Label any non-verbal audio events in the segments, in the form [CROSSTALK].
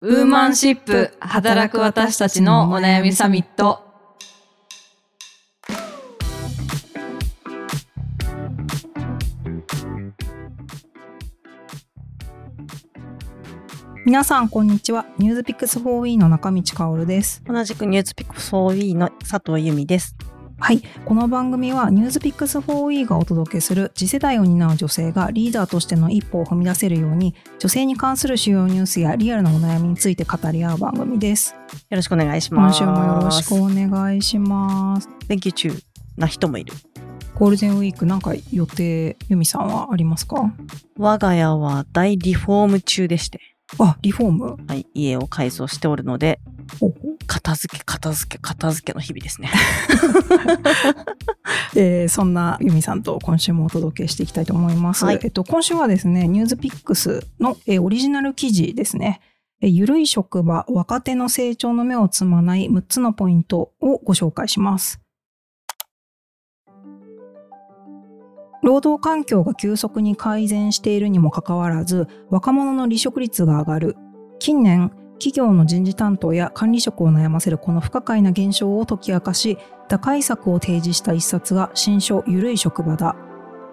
ウーマンシップ働く私たちのお悩みサミット。皆さんこんにちはニュースピックス 4E の中道香です同じくニュースピックス 4E の佐藤由美です。はい。この番組はニュースピックス 4E がお届けする次世代を担う女性がリーダーとしての一歩を踏み出せるように女性に関する主要ニュースやリアルなお悩みについて語り合う番組です。よろしくお願いします。今週もよろしくお願いします。連休中な人もいる。ゴールデンウィークなんか予定由美さんはありますか？我が家は大リフォーム中でして、あリフォーム？はい、家を改装しておるので、ほう片付け、片付け、片付けの日々ですね。[LAUGHS] えーそんな由美さんと今週もお届けしていきたいと思います。はいえっと、今週はですね、ニュースピックスの、えーオリジナル記事ですね。えーゆるい職場、若手の成長の目をつまない6つのポイントをご紹介します。労働環境が急速に改善しているにもかかわらず、若者の離職率が上がる。近年、企業の人事担当や管理職を悩ませるこの不可解な現象を解き明かし、打開策を提示した一冊が新書ゆるい職場だ。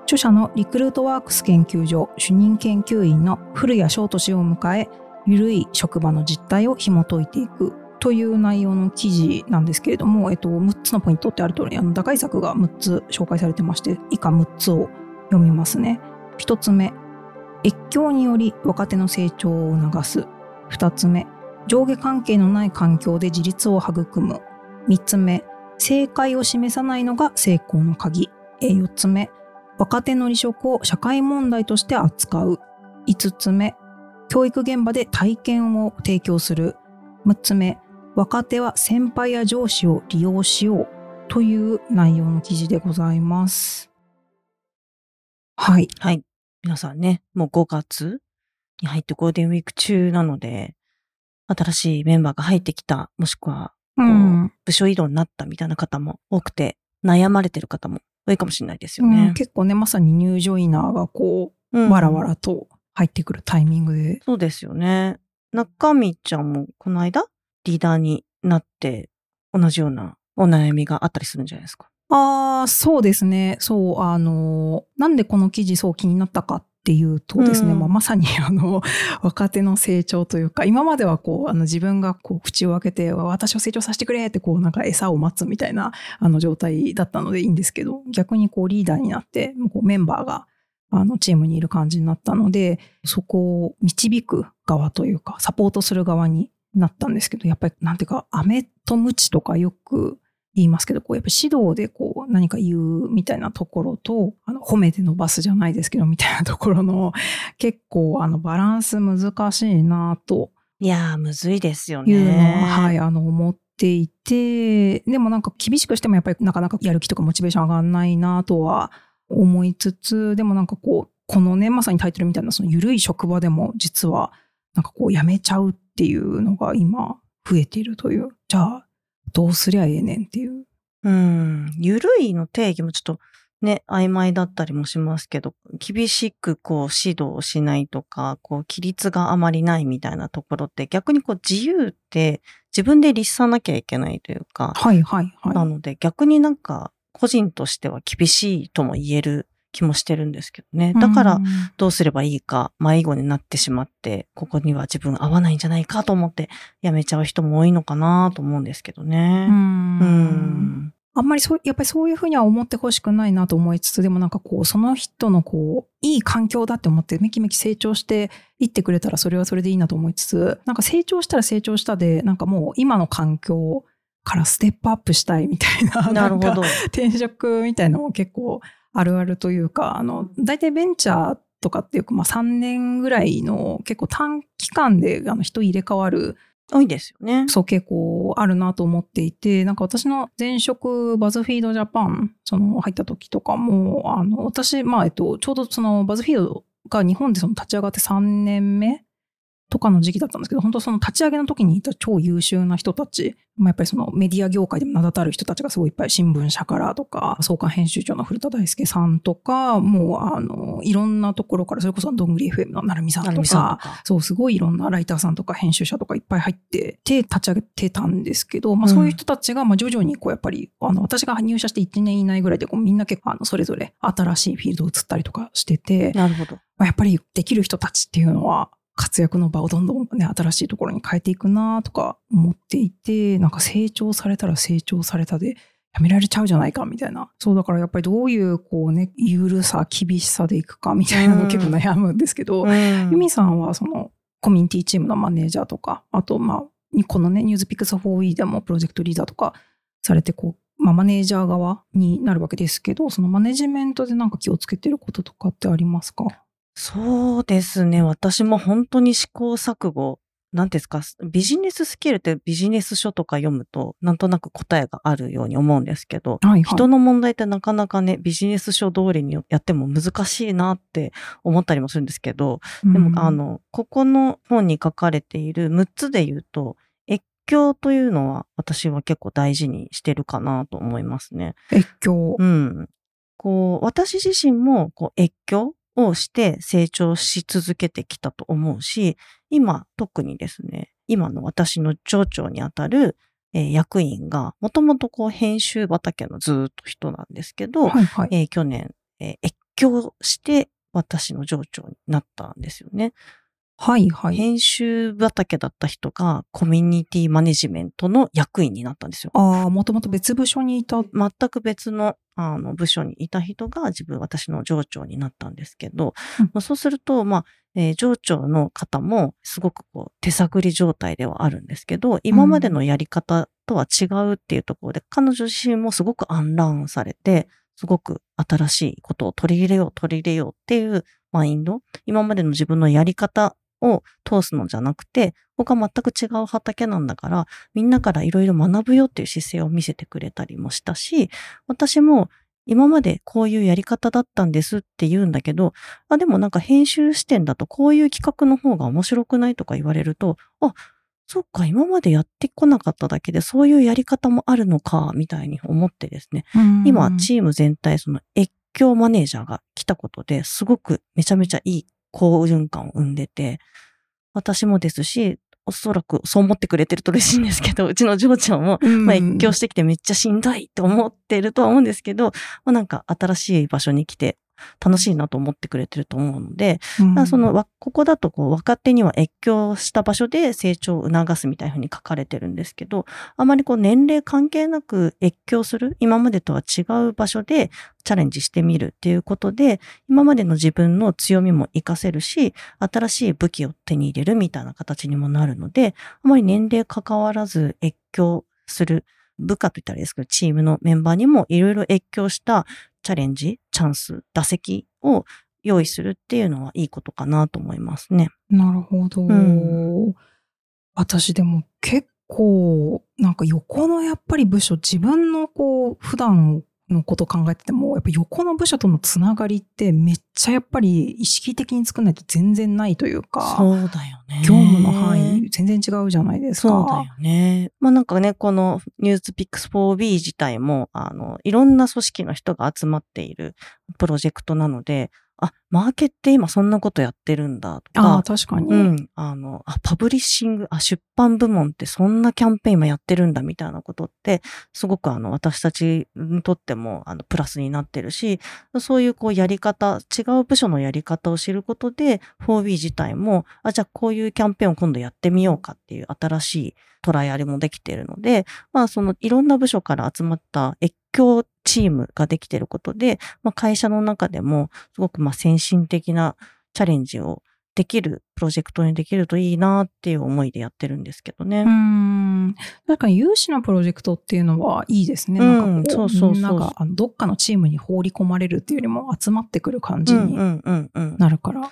著者のリクルートワークス研究所主任研究員の古谷翔氏を迎え、ゆるい職場の実態を紐解いていくという内容の記事なんですけれども、えっと、6つのポイントってある通り、あの打開策が6つ紹介されてまして、以下6つを読みますね。1つ目、越境により若手の成長を促す。2つ目、上下関係のない環境で自立を育む。3つ目、正解を示さないのが成功の鍵。え4つ目、若手の離職を社会問題として扱う。5つ目、教育現場で体験を提供する。6つ目、若手は先輩や上司を利用しようという内容の記事でございます。はい。はい。皆さんね、もう5月に入ってゴールデンウィーク中なので、新しいメンバーが入ってきた、もしくはうん。部署移動になったみたいな方も多くて、悩まれてる方も多いかもしれないですようんね。結構ね、まさにニュージョイナーがこう、うんわらわらと入ってくるタイミングで。そうですよね。中身ちゃんもこの間リーダーになって同じようなお悩みがあったりするんじゃないですか。ああ、そうですね。そう、あの、なんでこの記事そう気になったかっていうとですね、うん。まあ、まさにあの、[LAUGHS] 若手の成長というか、今まではこう、あの自分がこう、口を開けて、私を成長させてくれってこう、なんか餌を待つみたいな、あの状態だったのでいいんですけど、逆にこう、リーダーになって、こうメンバーが、あの、チームにいる感じになったので、そこを導く側というか、サポートする側になったんですけど、やっぱり、なんていうか、飴とムチとかよく言いますけど、こうやっぱ指導でこう何か言うみたいなところと、あの褒めて伸ばすじゃないですけど、みたいなところの [LAUGHS] 結構あのバランス難しいなといやー、むずいですよいうのは、ね。はい、あの思っていて、でもなんか厳しくしてもやっぱりなかなかやる気とかモチベーション上がんないなとは思いつつ、でもなんかこう、このね、まさにタイトルみたいなその緩い職場でも実はなんかこうやめちゃうっていうのが今増えているという、じゃあどうすりゃええねんっていう。うん。ゆるいの定義もちょっとね、曖昧だったりもしますけど、厳しくこう指導をしないとか、こう規律があまりないみたいなところって逆にこう自由って自分で律さなきゃいけないというか、はいはいはい。なので逆になんか個人としては厳しいとも言える気もしてるんですけどね。だからうんどうすればいいか迷子になってしまって、ここには自分合わないんじゃないかと思って辞めちゃう人も多いのかなと思うんですけどうね。んうん。あんまりそう、やっぱりそういうふうには思ってほしくないなと思いつつ、でもなんかこう、その人のこう、いい環境だって思って、めきめき成長していってくれたら、それはそれでいいなと思いつつ、なんか成長したら成長したで、なんかもう今の環境からステップアップしたいみたいな、なるほど。転職みたいなのも結構あるあるというか、あの、大体ベンチャーとかっていうか、まあ3年ぐらいの結構短期間であの人入れ替わる多いですよね。そう傾向あるなと思っていて、なんか私の前職バズフィードジャパン、その入った時とかも、あの、私、まあ、えっと、ちょうどそのバズフィードが日本でその立ち上がって3年目とかの時期だったんですけど、本当その立ち上げの時にいた超優秀な人たち、まあ、やっぱりそのメディア業界でも名だたる人たちがすごいいっぱい新聞社からとか、創刊編集長の古田大輔さんとか、もうあの、いろんなところから、それこそどんぐり FM の成美さんとか、そう、すごいいろんなライターさんとか編集者とかいっぱい入ってて立ち上げてたんですけど、まあそういう人たちが、まあ徐々にこうやっぱり、あの、私が入社して1年以内ぐらいでこうみんな結構あの、それぞれ新しいフィールドを移ったりとかしてて、なるほど。まあ、やっぱりできる人たちっていうのは、活躍の場をどんどんね、新しいところに変えていくなとか思っていて、なんか成長されたら成長されたで、やめられちゃうじゃないかみたいな。そうだからやっぱりどういうこうね、ゆるさ、厳しさでいくかみたいなの結構悩むんですけど、うん、ユミさんはそのコミュニティチームのマネージャーとか、あとまあ、このね、ニュースピックス 4E でもプロジェクトリーダーとかされて、こう、まあ、マネージャー側になるわけですけど、そのマネジメントでなんか気をつけてることとかってありますか？そうですね。私も本当に試行錯誤。なんですか、ビジネススキルってビジネス書とか読むと、なんとなく答えがあるように思うんですけど、はいはい、人の問題ってなかなかね、ビジネス書通りにやっても難しいなって思ったりもするんですけど、でも、あの、ここの本に書かれている6つで言うと、越境というのは私は結構大事にしてるかなと思いますね。越境。うん。こう、私自身も、こう、越境をして成長し続けてきたと思うし、今特にですね、今の私の上長にあたる、えー、役員が、もともとこう編集畑のずっと人なんですけど、はいはい、えー、去年、えー、越境して私の上長になったんですよね。はいはい。編集畑だった人がコミュニティマネジメントの役員になったんですよ。ああ、もともと別部署にいた。全く別のあの部署にいた人が自分、私の上長になったんですけど、うん、まあ、そうすると、まあ、えー、上長の方もすごくこう手探り状態ではあるんですけど、今までのやり方とは違うっていうところで、うん、彼女自身もすごくアンランされて、すごく新しいことを取り入れよう、取り入れようっていうマインド、今までの自分のやり方を通すのじゃなくて、僕は全く違う畑なんだから、みんなからいろいろ学ぶよっていう姿勢を見せてくれたりもしたし、私も今までこういうやり方だったんですって言うんだけど、あ、でもなんか編集視点だとこういう企画の方が面白くないとか言われると、あ、そっか、今までやってこなかっただけで、そういうやり方もあるのか、みたいに思ってですね。今、チーム全体、その越境マネージャーが来たことですごくめちゃめちゃいい好循環を生んでて、私もですし、おそらくそう思ってくれてると嬉しいんですけど、うちの嬢ちゃんも、まあ、越境してきてめっちゃしんどいって思ってるとは思うんですけど、まあ、なんか新しい場所に来て楽しいなと思ってくれてると思うので、うん、そのここだとこう若手には越境した場所で成長を促すみたいなふうに書かれてるんですけど、あまりこう年齢関係なく越境する、今までとは違う場所でチャレンジしてみるっていうことで、今までの自分の強みも活かせるし、新しい武器を手に入れるみたいな形にもなるので、あまり年齢関わらず越境する部下といったらいいですけど、チームのメンバーにもいろいろ越境したチャレンジ、チャンス、打席を用意するっていうのはいいことかなと思いますね。なるほど。うん、私でも結構、なんか横のやっぱり部署、自分のこう、普段のことを考えてても、やっぱ横の部署とのつながりってめっちゃやっぱり意識的に作らないと全然ないというか。そうだよね。業務の範囲全然違うじゃないですか。そうだよね。まあなんかね、このニュースピックス 4B 自体も、あの、いろんな組織の人が集まっているプロジェクトなので、あ、マーケって今そんなことやってるんだとか。あ確かに。うん。あの、あ、パブリッシング、あ、出版部門ってそんなキャンペーン今やってるんだみたいなことって、すごくあの、私たちにとっても、あの、プラスになってるし、そういうこうやり方、違う部署のやり方を知ることで、4B 自体も、あ、じゃあこういうキャンペーンを今度やってみようかっていう新しいトライアルもできているので、まあそのいろんな部署から集まった越境チームができていることで、まあ会社の中でもすごくまあ先進的なチャレンジをできるプロジェクトにできるといいなっていう思いでやってるんですけどね。うん。なんか有志のプロジェクトっていうのはいいですね。なんかそうそうそう。なんかあのどっかのチームに放り込まれるっていうよりも集まってくる感じになるから。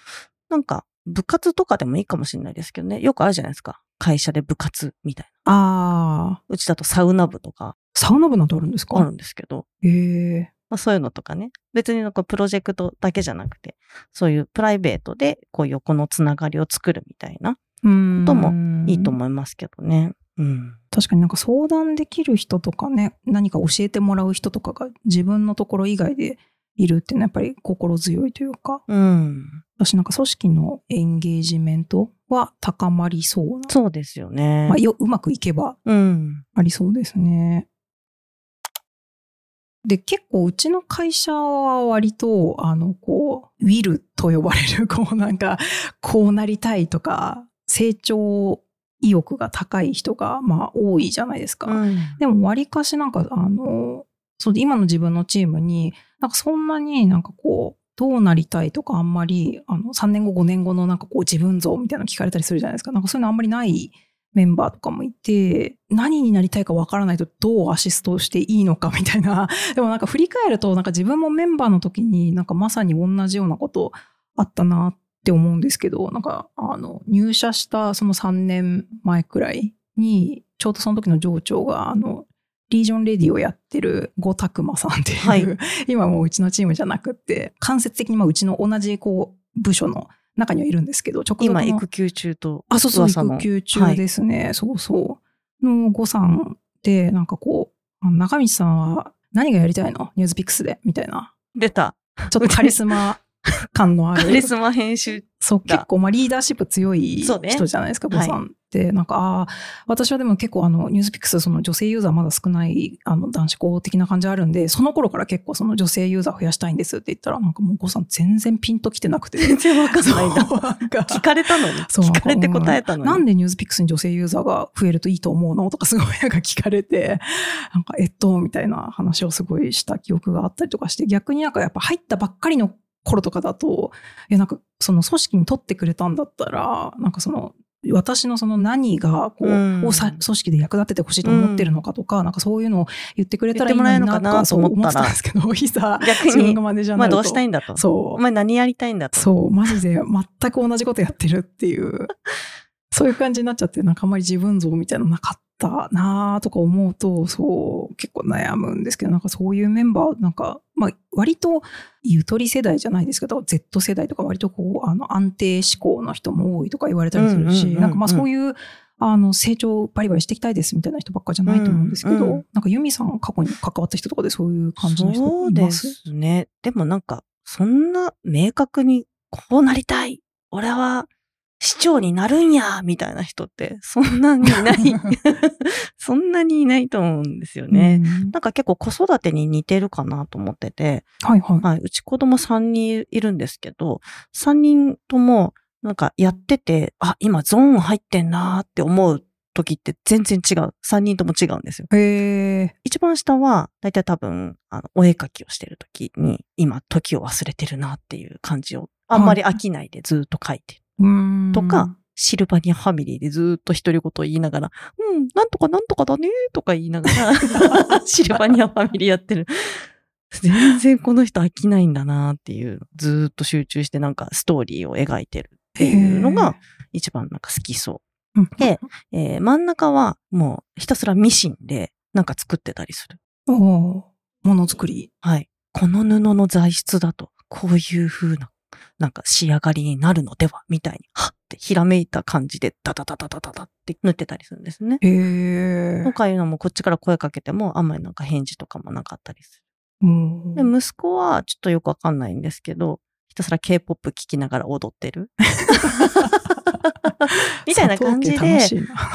なんか部活とかでもいいかもしれないですけどね。よくあるじゃないですか。会社で部活みたいな。ああ。うちだとサウナ部とか。サウナ部なんてあるんですか？あるんですけど。へえ。まあ、そういうのとかね。別になんかプロジェクトだけじゃなくて、そういうプライベートでこう横のつながりを作るみたいなこともいいと思いますけどね。うん。確かになんか相談できる人とかね、何か教えてもらう人とかが自分のところ以外でいるっていうのはやっぱり心強いというか、うん。私なんか組織のエンゲージメントは高まりそうな。そうですよね。まあ、ようまくいけばうん。ありそうですね。で、結構うちの会社は割と、あの、こう、ウィルと呼ばれる、[LAUGHS] こうなんか、こうなりたいとか、成長意欲が高い人が、まあ多いじゃないですか。うんでも割かしなんか、あの、そう今の自分のチームに、なんかそんなになんかこう、どうなりたいとかあんまり、あの、3年後、5年後のなんかこう自分像みたいなの聞かれたりするじゃないですか。なんかそういうのあんまりないメンバーとかもいて、何になりたいかわからないとどうアシストしていいのかみたいな。[LAUGHS] でもなんか振り返ると、なんか自分もメンバーの時になんかまさに同じようなことあったなって思うんですけど、なんかあの入社したその3年前くらいに、ちょうどその時の上長が、あの、リージョンレディをやってる呉拓馬さんっていう、はい [LAUGHS] 今もううちのチームじゃなくって、間接的にまあうちの同じこう部署の中にはいるんですけど、直属の今、育休中とあ、そうそう。育休中ですね。そうそう。の呉さんで、なんかこう、あ中道さんは何がやりたいの？ニュースピックスでみたいな。出た。ちょっとカリスマ [LAUGHS] 感のある。カリスマ編集。そう、だ結構、まあ、リーダーシップ強い人じゃないですか、はい呉さんって。なんか、ああ、私はでも結構、あの、ニュースピックス、その女性ユーザーまだ少ない、あの、男子校的な感じあるんで、その頃から結構、その女性ユーザー増やしたいんですって言ったら、なんかもう呉さん全然ピンときてなくて。全然わかんないな聞かれたのに。聞かれて答えたのに。なんでニュースピックスに女性ユーザーが増えるといいと思うの？とかすごいなんか聞かれて、なんか、えっと、みたいな話をすごいした記憶があったりとかして、逆になんかやっぱ入ったばっかりの頃とかだと、え、なんかその組織に取ってくれたんだったら、なんかその、私のその何がこう、うんをさ組織で役立ててほしいと思ってるのかとか、なんかそういうのを言ってくれたらいいなとかそう思ってたんですけど、[LAUGHS] いざ逆に自分が、マネージャーになると。お前どうしたいんだと。そうお。前何やりたいんだと。そう、マジで全く同じことやってるっていう、[LAUGHS] そういう感じになっちゃって、なんかあんまり自分像みたいなのなかったなとか思うと、そう、結構悩むんですけど、なんかそういうメンバー、なんか、まあ、割とゆとり世代じゃないですけど、Z 世代とか割とこう、あの、安定志向の人も多いとか言われたりするし、なんかまあそういう、あの、成長バリバリしていきたいですみたいな人ばっかじゃないと思うんですけど、うんうんなんかユミさん過去に関わった人とかでそういう感じの人そうですね。でもなんか、そんな明確にこうなりたい。俺は市長になるんやみたいな人って、[LAUGHS] そんなにいない。[LAUGHS] そんなにいないと思うんですよね。うんなんか結構子育てに似てるかなと思ってて、はいはい。はい、うち子供3人いるんですけど、3人ともなんかやってて、あ、今ゾーン入ってんなーって思う時って全然違う。3人とも違うんですよ。へえ。一番下は、だいたい多分、あの、お絵描きをしてる時に、今、時を忘れてるなっていう感じを、あんまり飽きないでずっと描いてる。とか、シルバニアファミリーでずっと独り言を言いながら、うん、なんとかなんとかだねとか言いながら、[LAUGHS] シルバニアファミリーやってる。全然この人飽きないんだなっていう、ずっと集中してなんかストーリーを描いてるっていうのが一番なんか好きそう。うん、でえー真ん中はもうひたすらミシンでなんか作ってたりする。おおものづくり。はい。この布の材質だと、こういう風な、なんか仕上がりになるのでは、みたいに、はってひらめいた感じで、ダダダダダダダって縫ってたりするんですね。へえと。かいうのも、こっちから声かけても、あんまりなんか返事とかもなかったりすうんる。で、息子はちょっとよくわかんないんですけど、ひたすら K-POP 聴きながら踊ってる。[LAUGHS] みたいな感じで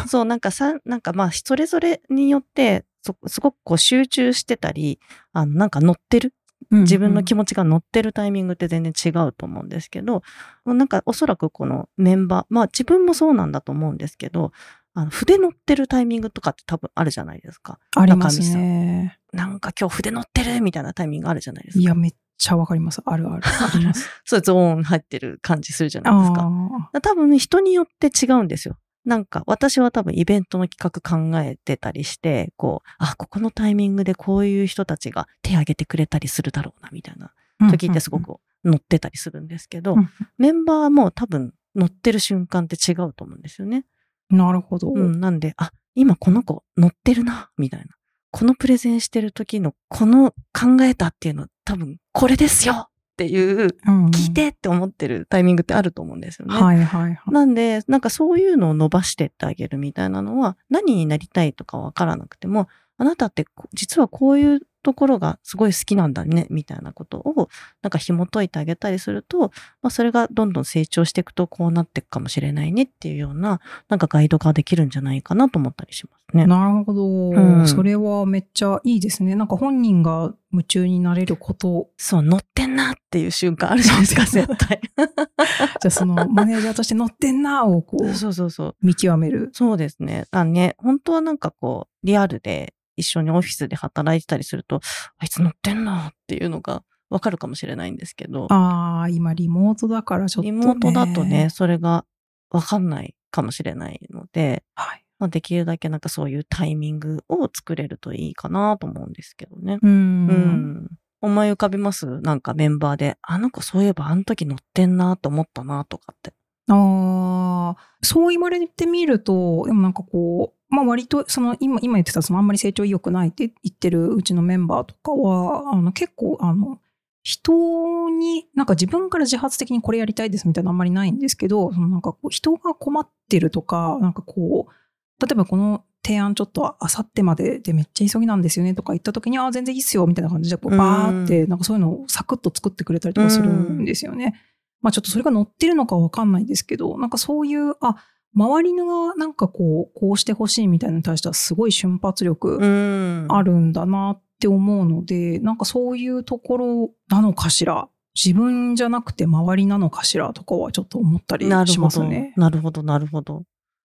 そう、なんかさ、なんかまあ、それぞれによって、そすごくこう集中してたり、あの、なんか乗ってる自分の気持持ちが乗ってるタイミングって全然違うと思うんですけど、なんかおそらくこのメンバー、まあ自分もそうなんだと思うんですけど、あの筆乗ってるタイミングとかって多分あるじゃないですか。ありますね。なんか今日筆乗ってるみたいなタイミングあるじゃないですか。いや、めっちゃわかります。あるある。[LAUGHS] そうゾーン入ってる感じするじゃないですか。あ多分人によって違うんですよ。なんか私は多分イベントの企画考えてたりして、こう、あ、ここのタイミングでこういう人たちが手挙げてくれたりするだろうな、みたいなあ時ってすごく乗ってたりするんですけど、うんメンバーも多分乗ってる瞬間って違うと思うんですよね。なるほど。うん、なんで、あ、今この子乗ってるな、みたいな。このプレゼンしてる時のこの考えたっていうの多分これですよっていう、うんうん聞いてって思ってるタイミングってあると思うんですよね。はいはいはい。なんで、なんかそういうのを伸ばしてってあげるみたいなのは、何になりたいとかわからなくても、あなたってこ実はこういうところがすごい好きなんだね、みたいなことを、なんか紐解いてあげたりすると、まあそれがどんどん成長していくとこうなっていくかもしれないねっていうような、なんかガイドができるんじゃないかなと思ったりしますね。なるほど、んそれはめっちゃいいですね。なんか本人が夢中になれること、そう、乗ってんなっていう瞬間あるじゃないですか、絶対。[LAUGHS] じゃあそのマネージャーとして乗ってんなをこう [LAUGHS] そうそうそう。見極める。そうですね。あね、本当はなんかこう、リアルで一緒にオフィスで働いてたりすると、あいつ乗ってんなっていうのがわかるかもしれないんですけど、ああ、今リモートだからちょっと、ね。リモートだとね、、それがわかんないかもしれないので、はい。まあ、できるだけなんかそういうタイミングを作れるといいかなと思うんですけどね。うん。うん。思い浮かびます？なんかメンバーで、あの子そういえばあの時乗ってんなと思ったなとかって。ああ、そう言われてみると、でもなんかこう、まあ割と、その今、今言ってた、そのあんまり成長意欲ないって言ってるうちのメンバーとかは、あの結構、あの、人に、なんか自分から自発的にこれやりたいですみたいなのあんまりないんですけど、そのなんかこう人が困ってるとか、なんかこう、例えばこの提案ちょっとあさってまででめっちゃ急ぎなんですよねとか言った時に、ああ、全然いいっすよみたいな感じで、こうバーって、なんかそういうのをサクッと作ってくれたりとかするんですよね。まあちょっとそれが載ってるのかわかんないですけど、なんかそういう、あ、周りのがなんかこう、こうしてほしいみたいなのに対してはすごい瞬発力んあるんだなって思うので、なんかそういうところなのかしら？自分じゃなくて周りなのかしらとかはちょっと思ったりし。ますね。なるほど、なるほど。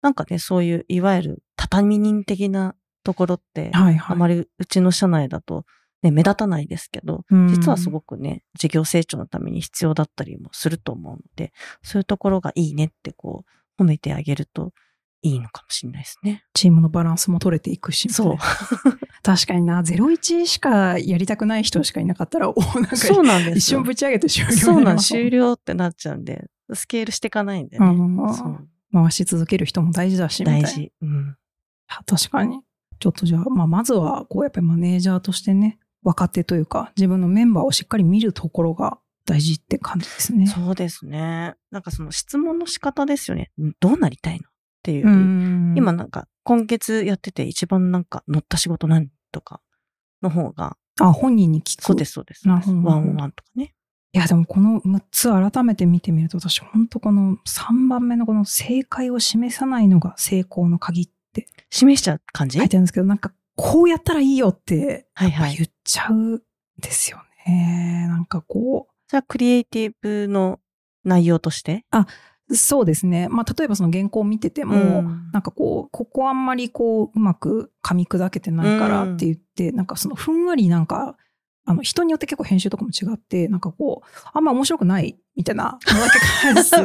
なんかね、そういう、いわゆる畳人的なところって、はいはい。あまりうちの社内だと、ね、目立たないですけど、うん実はすごくね、事業成長のために必要だったりもすると思うので、そういうところがいいねってこう、褒めてあげるといいのかもしれないですね。チームのバランスも取れていくし。そう。[LAUGHS] 確かにな、01しかやりたくない人しかいなかったら、おなんかそうなんですよ。一瞬ぶち上げて終了にそうなん、終了ってなっちゃうんで、スケールしていかないんでね。回し続ける人も大事だし。大事。うん。確かに。ちょっとじゃあ、まあ、まずは、こう、やっぱりマネージャーとしてね、若手というか、自分のメンバーをしっかり見るところが大事って感じですね。そうですね。なんかその質問の仕方ですよね。んどうなりたいのっていう。うん今なんか今月やってて一番なんか乗った仕事何とかの方が、あ、本人に聞く。そうですそうです。ワンオンワンとかね。いや、でもこの6つ改めて見てみると、私、本当この3番目のこの正解を示さないのが成功の鍵って示しちゃう感じ？書いてあるんですけど、なんか、こうやったらいいよって。言っちゃうんですよね。なんかこう、それはクリエイティブの内容として？そうですね。まあ、例えばその原稿を見てても、んなんかこう、ここあんまりこう、うまく噛み砕けてないからって言って、なんかそのふんわりなんか、あの、人によって結構編集とかも違って、なんかこう、あんま面白くないみたいな。[LAUGHS]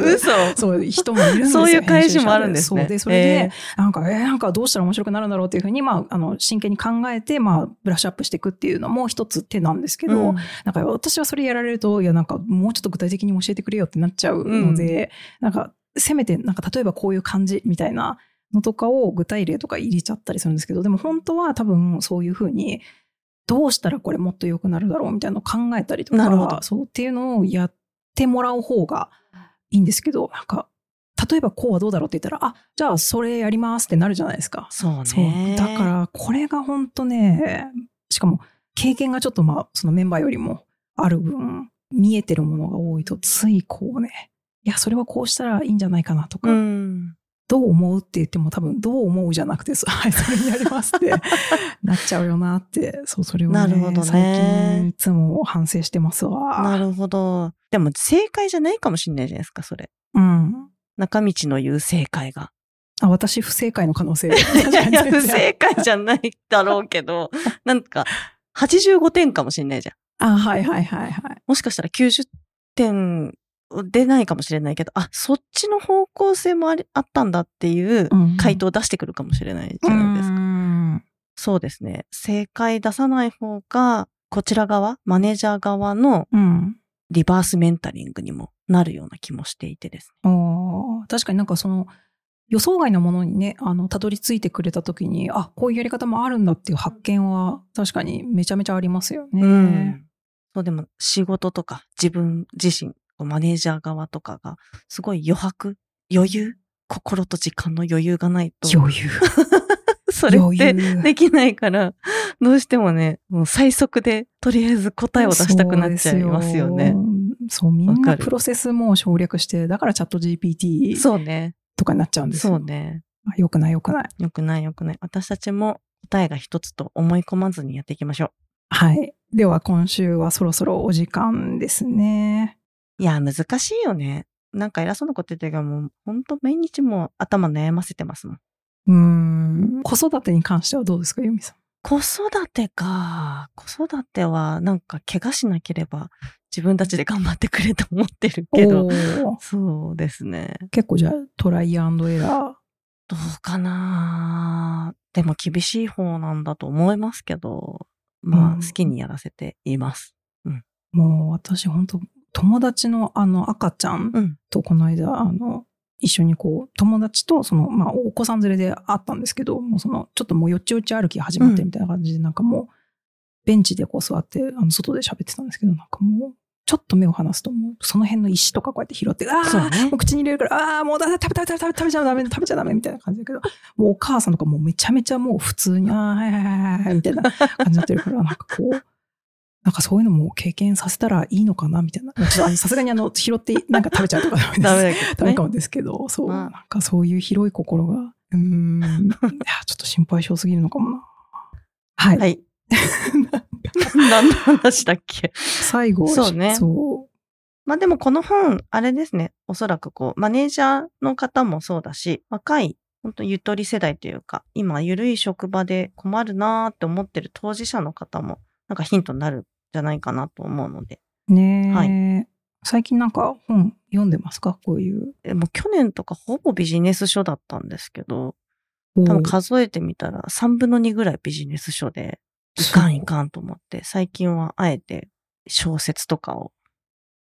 嘘。そういう人もいるんですよ。そういう返しもあるんですね。そうで、それで、なんか、えーなんかどうしたら面白くなるんだろうっていうふうに、まあ、あの、真剣に考えて、まあ、ブラッシュアップしていくっていうのも一つ手なんですけど、うん。なんか私はそれやられると、いやなんかもうちょっと具体的に教えてくれよってなっちゃうので、なんかせめてなんか例えばこういう感じみたいなのとかを具体例とか入れちゃったりするんですけど、でも本当は多分そういうふうに、どうしたらこれもっと良くなるだろうみたいなのを考えたりとか、そうっていうのをやってもらう方がいいんですけど、なんか、例えばこうはどうだろうって言ったら、あ、じゃあそれやりますってなるじゃないですか。そうそうね。。だからら、これが本当ね、しかも経験がちょっとまあ、そのメンバーよりもある分、見えてるものが多いと、ついこうね、いや、それはこうしたらいいんじゃないかなとか、うん。どう思うって言っても多分、どう思うじゃなくて、[LAUGHS] はい、それにやりますって [LAUGHS] なっちゃうよなって、そう、それをね、なるほどね最近いつも反省してますわ。なるほど。でも正解じゃないかもしれないじゃないですか、それ。うん。中道の言う正解が。あ、私不正解の可能性。[LAUGHS] いや不正解じゃないだろうけど、[LAUGHS] なんか、85点かもしれないじゃん。あ、はいはいはいはい。もしかしたら90点出ないかもしれないけど、あ、そっちの方向性もありあったんだっていううん回答を出してくるかもしれないじゃないですか。か。そうですね。正解出さない方が、こちら側、マネージャー側のうん。リバースメンタリングにもなるような気もしていてですね。ああ、確かになんかその予想外のものにね、あの、たどり着いてくれたときに、あ、こういうやり方もあるんだっていう発見は確かにめちゃめちゃありますよね。うんそうでも仕事とか自分自身、マネージャー側とかが、すごい余白、余裕、心と時間の余裕がないと、余裕。[LAUGHS] それってできないから、どうしてもね、もう最速でとりあえず答えを出したくなっちゃいますよね。そうみんなプロセスも省略して、だからチャット GPT そうね。とかになっちゃうんですよ。そうね。あよくないよくない。よくないよくない。私たちも答えが一つと思い込まずにやっていきましょはい。では今週はそろそろお時間ですね。う。いや、難しいよね。なんか偉そうなこと言ってるけど、もう本当毎日もう頭悩ませてますもん。うーん。子育てに関してはどうですか、ユミさん？子育てか。子育てはなんか怪我しなければ自分たちで頑張ってくれと思ってるけど。そうですね。結構じゃあトライアンドエラー。どうかなでも厳しい方なんだと思いますけど、まあうん好きにやらせています。もう私本当友達のあの赤ちゃんうん。とこの間、あの、一緒にこう、友達と、その、まあ、お子さん連れで会ったんですけど、もうその、ちょっともうよっちよっち歩き始まってみたいな感じで、なんかもう、ベンチでこう座って、あの、外で喋ってたんですけど、なんかもう、ちょっと目を離すと、もう、その辺の石とかこうやって拾って、ああ、そうね。もう口に入れるから、ああ、もうだ、食べ食べ食べ食べ食べちゃダメ、食べちゃダメみたいな感じだけど、もうお母さんとかもうめちゃめちゃもう普通に、ああ、はいはいはいはい、みたいな感じになってるから、なんかこう、なんかそういうのも経験させたらいいのかなみたいな。さすがにあの、拾って [LAUGHS] なんか食べちゃうとかダメです。ダメだけどねダメか。もですけど、そう、まあなんかそういう広い心が、うーん、いや、ちょっと心配性すぎるのかもな。はい。はい。[LAUGHS] 何の話だっけ？最後、そうねそまあでもこの本、あれですね。おそらくこう、マネージャーの方もそうだし、若い、本当ゆとり世代というか、今、ゆるい職場で困るなーって思ってる当事者の方も、なんかヒントになるんじゃないかなと思うので。う。ねえ、は最近なんか本読んでますか？こういう。でも去年とかほぼビジネス書だったんですけど、多多分数えてみたら3分の2ぐらいビジネス書で、いかんいかんと思って、最近はあえて小説とかを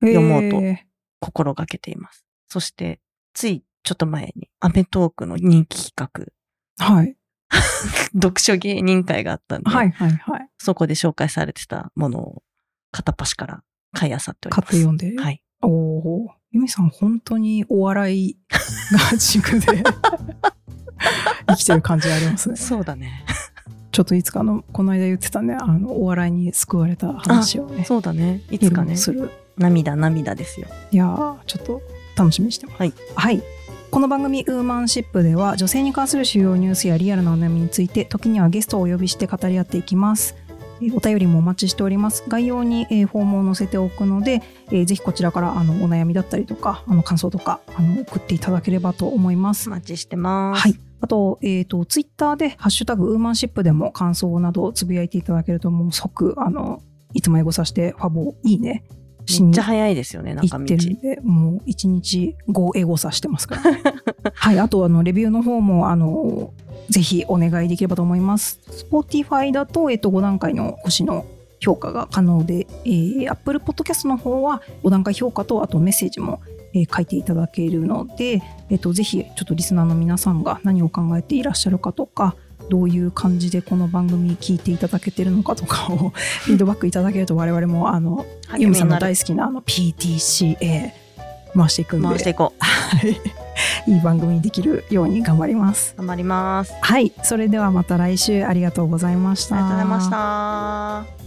読もうとえ心がけています。そして、ついちょっと前に、アメトークの人気企画、ーはい。[LAUGHS] 読書芸人会があったんで、はいはいはい。そこで紹介されてたものを片っ端から買い漁っており買ます。って読んで？はい。おお。ユミさん本当にお笑いが軸で [LAUGHS] 生きてる感じがありますね。そうだね。ちょっといつかあの、この間言ってたね、あの、お笑いに救われた話をね、そうだね。いつかねする。涙涙ですよ。いやー、ちょっと楽しみにしてます。はい。はい。この番組ウーマンシップでは女性に関する主要ニュースやリアルなお悩みについて時にはゲストをお呼びして語り合っていきます。えーお便りもお待ちしております。概要に、えーフォームを載せておくので、えーぜひこちらからあのお悩みだったりとかあの感想とかあの送っていただければと思いますお。待ちしてます。はい。あと、えっ、と、ツイッターで、ハッシュタグ、ウーマンシップでも感想などをつぶやいていただけると、もう即、あの、いつもエゴさして、ファボ、いいね、めっちゃ早いですよね、中道行って。るんで、もう1日5エゴさしてますから、ね。[LAUGHS] はい。あと、あの、レビューの方も、あの、ぜひお願いできればと思います。Spotify だと、えっ、と、5段階の星の評価が可能で、えー、Apple Podcast の方は5段階評価と、あとメッセージも、えー書いていただけるので、えっと、ぜひちょっとリスナーの皆さんが何を考えていらっしゃるかとかどういう感じでこの番組聞いていただけてるのかとかを [LAUGHS] フィードバックいただけると我々もあのユミさんの大好きなあの PTCA 回していくんで回していこう。[LAUGHS] はいいい番組にできるように頑張ります。頑張ります。はいそれではまた来週ありがとうございました。ありがとうございました。